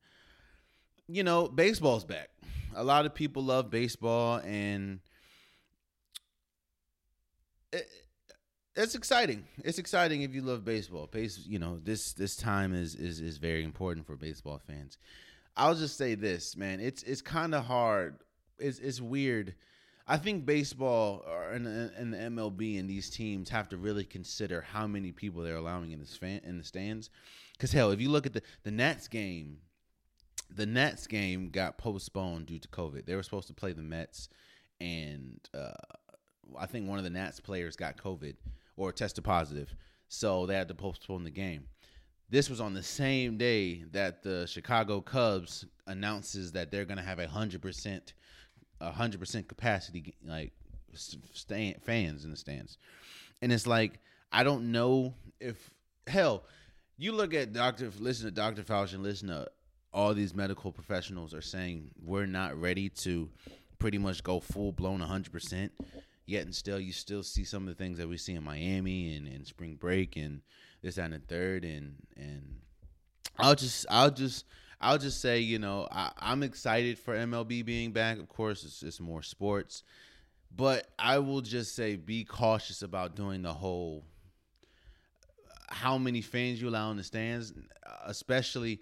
you know, baseball's back. A lot of people love baseball, and it, it's exciting. It's exciting if you love baseball. Base, you know, this this time is is is very important for baseball fans. I'll just say this, man. It's it's kind of hard. It's it's weird I think baseball and, the MLB and these teams have to really consider how many people they're allowing in this fan in the stands. Because hell, if you look at the the Nats game, the Nets game got postponed due to COVID. They were supposed to play the Mets, and uh, I think one of the Nats players got COVID or tested positive, so they had to postpone the game. This was on the same day that the Chicago Cubs announces that they're going to have a hundred percent hundred percent capacity, like stand, fans in the stands, and it's like I don't know if hell. You look at Doctor, listen to Doctor Fauci, and listen to all these medical professionals are saying we're not ready to pretty much go full blown hundred percent yet, and still you still see some of the things that we see in Miami and, and spring break and this and the third and and I'll just I'll just I'll just say, you know, I, am excited for MLB being back. Of course, it's, it's more sports, but I will just say, be cautious about doing the whole how many fans you allow in the stands, especially.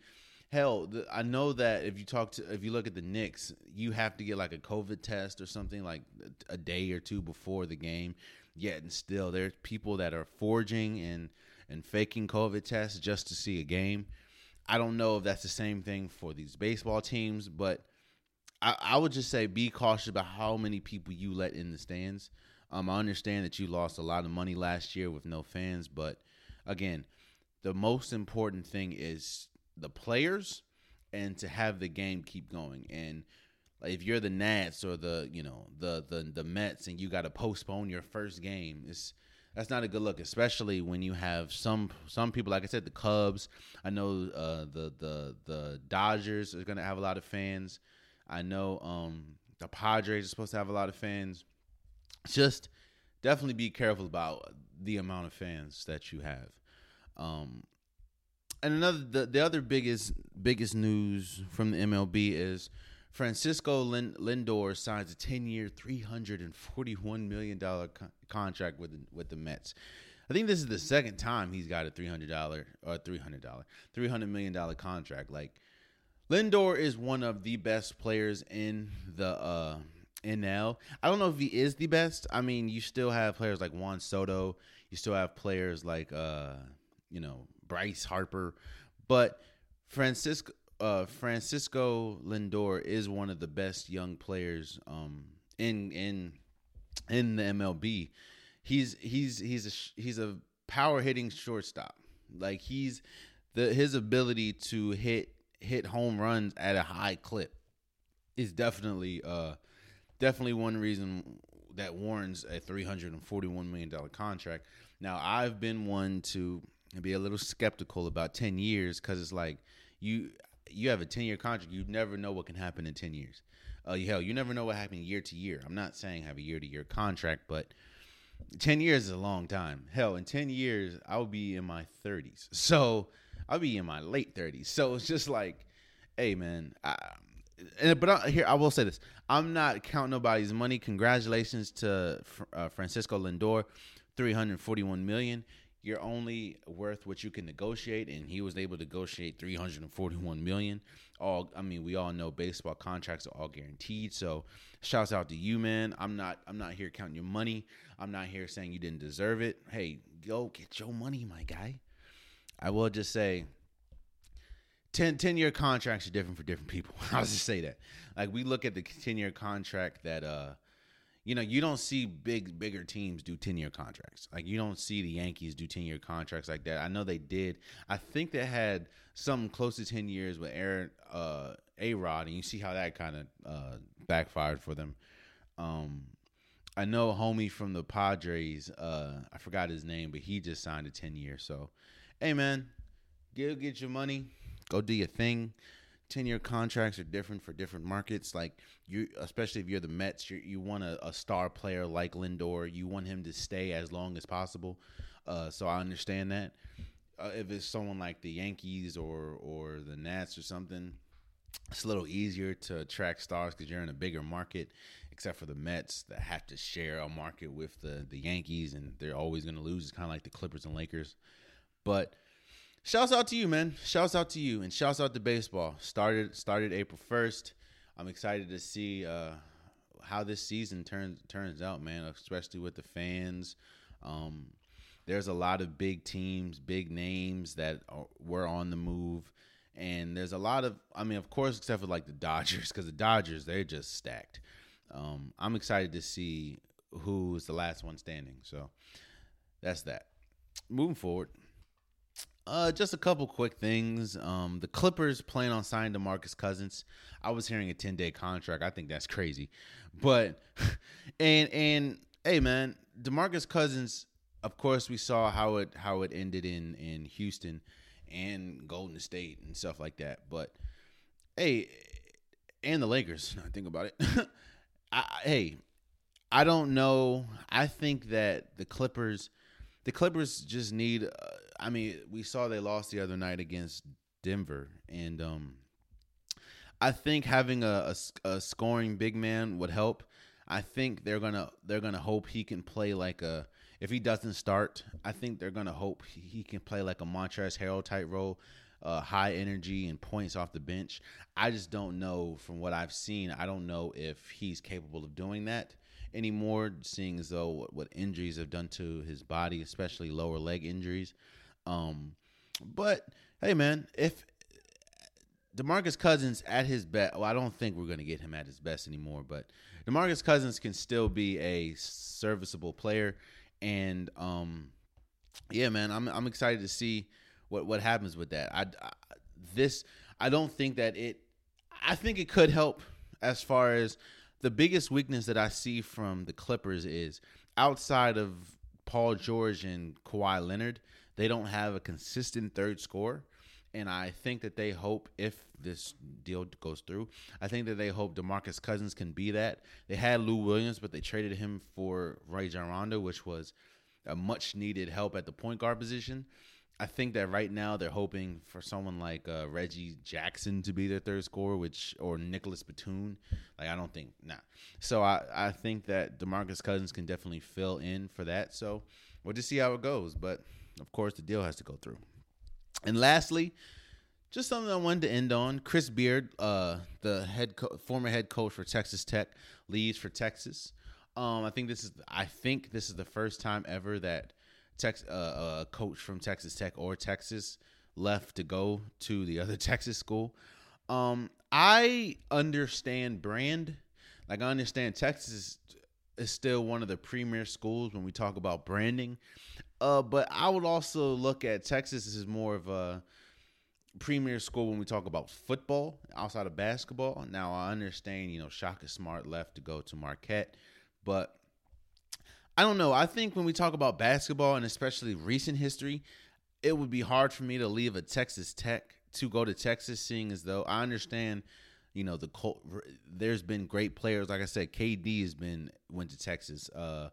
Hell, I know that if you talk to, if you look at the Knicks, you have to get like a COVID test or something like a day or two before the game. Yet and still, there's people that are forging and and faking COVID tests just to see a game. I don't know if that's the same thing for these baseball teams, but I, I would just say be cautious about how many people you let in the stands. Um, I understand that you lost a lot of money last year with no fans, but again, the most important thing is the players and to have the game keep going. And if you're the Nats or the you know the the the Mets and you got to postpone your first game, it's that's not a good look, especially when you have some some people. Like I said, the Cubs. I know uh, the the the Dodgers are going to have a lot of fans. I know um, the Padres are supposed to have a lot of fans. Just definitely be careful about the amount of fans that you have. Um, and another the, the other biggest biggest news from the MLB is Francisco Lindor signs a 10-year, $341 million co- contract with the, with the Mets. I think this is the second time he's got a $300 or $300 $300 million contract. Like Lindor is one of the best players in the uh NL. I don't know if he is the best. I mean, you still have players like Juan Soto. You still have players like uh, you know, Bryce Harper, but Francisco uh, Francisco Lindor is one of the best young players um, in in in the MLB. He's he's he's a he's a power hitting shortstop. Like he's the his ability to hit hit home runs at a high clip is definitely uh definitely one reason that warrants a 341 million dollar contract. Now, I've been one to be a little skeptical about 10 years cuz it's like you you have a 10 year contract, you never know what can happen in 10 years. Uh, hell, you never know what happens year to year. I'm not saying have a year to year contract, but 10 years is a long time. Hell, in 10 years, I'll be in my 30s. So I'll be in my late 30s. So it's just like, hey, man. I, and, but I, here, I will say this I'm not counting nobody's money. Congratulations to uh, Francisco Lindor, 341 million you're only worth what you can negotiate. And he was able to negotiate 341 million. All i mean we all know baseball contracts are all guaranteed. So shouts out to you man. I'm not i'm not here counting your money. I'm not here saying you didn't deserve it. Hey go get your money my guy. I will just say 10, 10 year contracts are different for different people. [laughs] I'll just say that. Like we look at the 10 year contract that uh you know, you don't see big bigger teams do 10 year contracts. Like you don't see the Yankees do 10 year contracts like that. I know they did. I think they had something close to 10 years with Aaron uh A Rod, and you see how that kind of uh backfired for them. Um I know homie from the Padres, uh I forgot his name, but he just signed a 10 year. So hey man, get get your money, go do your thing. 10 year contracts are different for different markets. Like you, especially if you're the Mets, you you want a, a, star player like Lindor. You want him to stay as long as possible. Uh, so I understand that. Uh, if it's someone like the Yankees or or the Nats or something, it's a little easier to attract stars because you're in a bigger market. Except for the Mets that have to share a market with the the Yankees, and they're always going to lose. It's kind of like the Clippers and Lakers. But shouts out to you, man. Shouts out to you, and shouts out to baseball. Started started April first. I'm excited to see uh, how this season turns turns out, man. Especially with the fans. Um, there's a lot of big teams, big names that are, were on the move, and there's a lot of. I mean, of course, except for like the Dodgers, because the Dodgers they're just stacked. Um, I'm excited to see who's the last one standing. So that's that. Moving forward. Uh, just a couple quick things. Um, the Clippers plan on signing DeMarcus Cousins. I was hearing a ten day contract. I think that's crazy, but [laughs] and and hey man, DeMarcus Cousins. Of course, we saw how it how it ended in in Houston and Golden State and stuff like that. But hey, and the Lakers. I [laughs] think about it. [laughs] I, hey, I don't know. I think that the Clippers, the Clippers just need. Uh, I mean, we saw they lost the other night against Denver, and um, I think having a, a, a, scoring big man would help. I think they're gonna they're gonna hope he can play like a if he doesn't start. I think they're gonna hope he can play like a Montrezl Harrell type role, uh, high energy and points off the bench. I just don't know from what I've seen. I don't know if he's capable of doing that anymore. Seeing as though what, what injuries have done to his body, especially lower leg injuries. Um, but hey, man, if DeMarcus Cousins at his best, well, I don't think we're going to get him at his best anymore. But DeMarcus Cousins can still be a serviceable player, and um, yeah, man, I'm I'm excited to see what what happens with that. I, I this I don't think that it. I think it could help as far as the biggest weakness that I see from the Clippers is outside of Paul George and Kawhi Leonard they don't have a consistent third score. And I think that they hope if this deal goes through, I think that they hope DeMarcus Cousins can be that. They had Lou Williams, but they traded him for Rajon Rondo, which was a much needed help at the point guard position. I think that right now they're hoping for someone like uh, Reggie Jackson to be their third scorer, which or Nicolas Batum. Like I don't think nah. So I I think that DeMarcus Cousins can definitely fill in for that. So we'll just see how it goes. But of course, the deal has to go through. And lastly, just something I wanted to end on. Chris Beard, uh, the head co- former head coach for Texas Tech, leaves for Texas. Um, I think this is I think this is the first time ever that Tex, uh, a coach from Texas Tech or Texas left to go to the other [laughs] Texas school. Um, I understand brand, like I understand Texas is still one of the premier schools when we talk about branding. Uh, but I would also look at Texas as more of a premier school when we talk about football outside of basketball. Now I understand, you know, Shaka Smart left to go to Marquette, but I don't know. I think when we talk about basketball and especially recent history, it would be hard for me to leave a Texas Tech to go to Texas, seeing as though I understand, you know, the there's been great players. Like I said, KD has been went to Texas. Uh,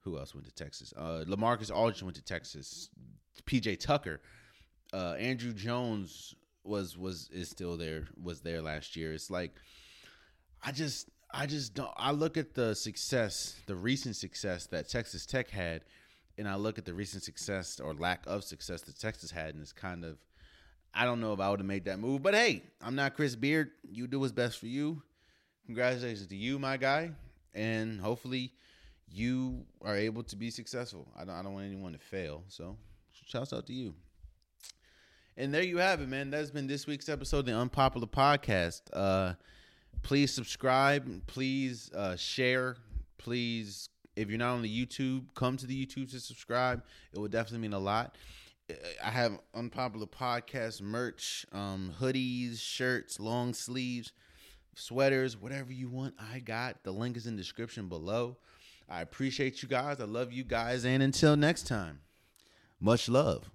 who else went to Texas? Uh, LaMarcus Aldridge went to Texas. PJ Tucker, uh, Andrew Jones was was is still there. Was there last year. It's like I just I just don't. I look at the success, the recent success that Texas Tech had, and I look at the recent success or lack of success that Texas had, and it's kind of, I don't know if I would have made that move. But hey, I'm not Chris Beard. You do what's best for you. Congratulations to you, my guy, and hopefully you are able to be successful. I don't, I don't want anyone to fail. So, shouts out to you. And there you have it, man. That's been this week's episode of the Unpopular Podcast. Uh, please subscribe. Please uh, share. Please, if you're not on the YouTube, come to the YouTube to subscribe. It would definitely mean a lot. I have unpopular podcast merch, um, hoodies, shirts, long sleeves, sweaters, whatever you want. I got the link is in the description below. I appreciate you guys. I love you guys, and until next time, much love.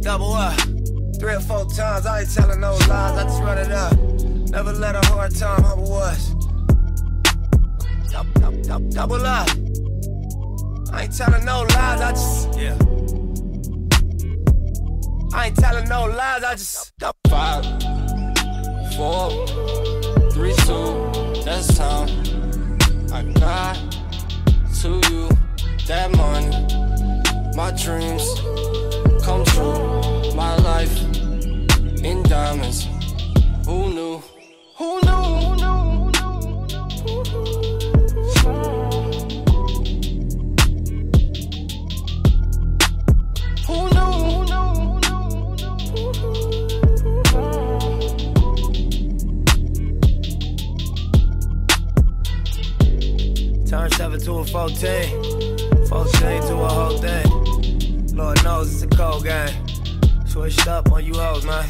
Double up. Three or four times, I ain't telling no lies, I just run it up. Never let a hard time humble us. Double, up. I ain't telling no lies, I just, yeah. I ain't telling no lies, I just. Five, four, three, two, that's time. I got to you that money, my dreams come true. My life in diamonds. Who knew? Who knew? Turn 7 to a 14, 14 to a whole thing. Lord knows it's a cold game. Switched up on you hoes, man.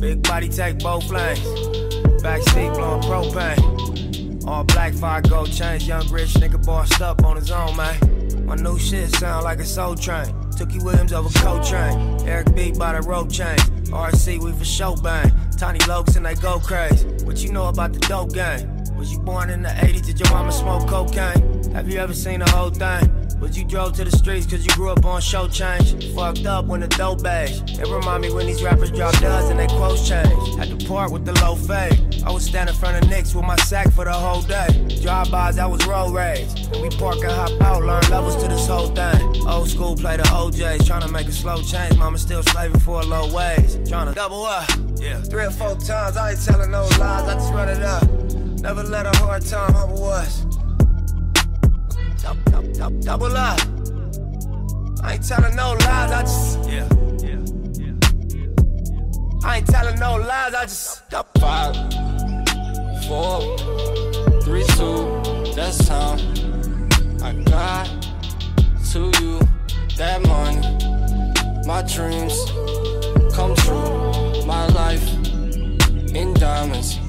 Big body take both lanes. Backseat blowing propane. All black fire gold chains. Young rich nigga bossed up on his own, man. My new shit sound like a soul train. Tookie Williams over Coltrane. Eric B by the rope chain. RC, we for show bang. Tiny Lokes and they go crazy. What you know about the dope game? Was you born in the 80s? Did your mama smoke cocaine? Have you ever seen the whole thing? But you drove to the streets cause you grew up on show change. Fucked up when the dope bags. It remind me when these rappers drop duds and they quotes change. Had to part with the low fade. I was standing in front of Knicks with my sack for the whole day. Drive-bys, that was road rage. And we park and hop out, learn levels to this whole thing. Old school play the OJs, trying to make a slow change. Mama still slaving for a low wage. Trying to double up. Yeah. Three or four times, I ain't telling no lies, I just run it up. Never let a hard time humble us double up. I ain't telling no lies, I just yeah. yeah, yeah, I ain't telling no lies, I just five, four, three, two. That's time. I got to you that money, my dreams come true, my life in diamonds.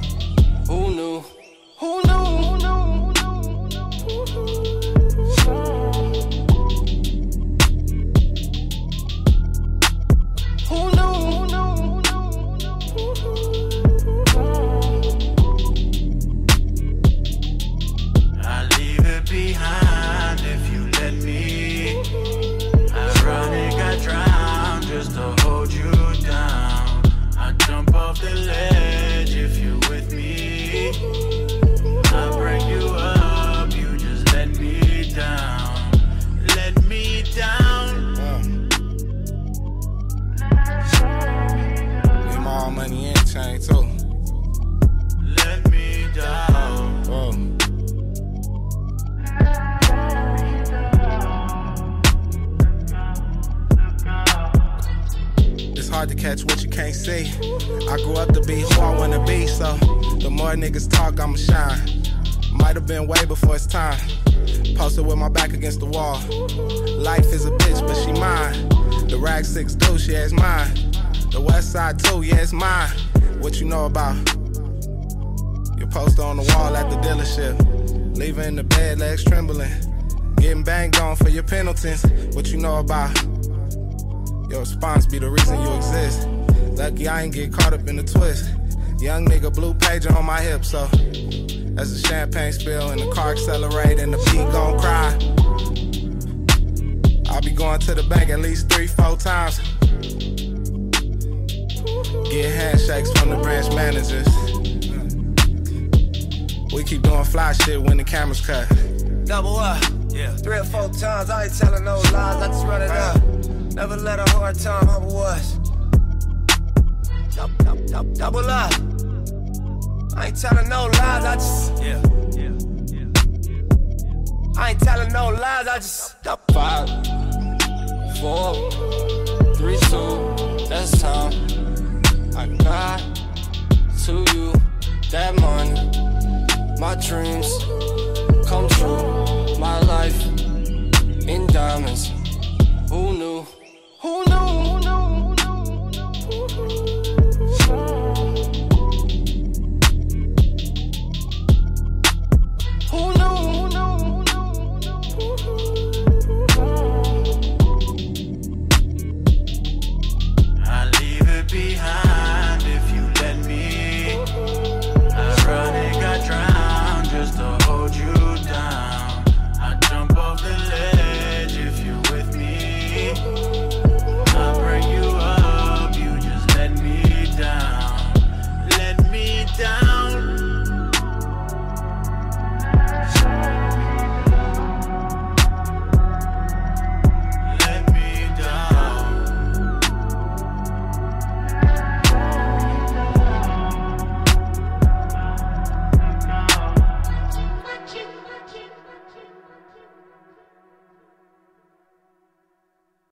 Yeah, it's mine. The west side too, yeah, it's mine. What you know about? Your poster on the wall at the dealership. Leaving the bed, legs trembling. Getting banged on for your penalties. What you know about? Your response be the reason you exist. Lucky I ain't get caught up in the twist. Young nigga blue pager on my hip, so as the champagne spill and the car accelerate and the beat gon' cry. I'll be going to the bank at least three, four times. Get handshakes from the branch managers. We keep doing fly shit when the cameras cut. Double up, yeah. Three or four times, I ain't telling no lies, I just run it up. Never let a hard time humble us. Double, double up. I ain't telling no lies, I just. Yeah, yeah, yeah. I ain't telling no lies, I just. Five, four, two, that's time. I got to you that money. My dreams come true. My life in diamonds. Who knew? Who knew?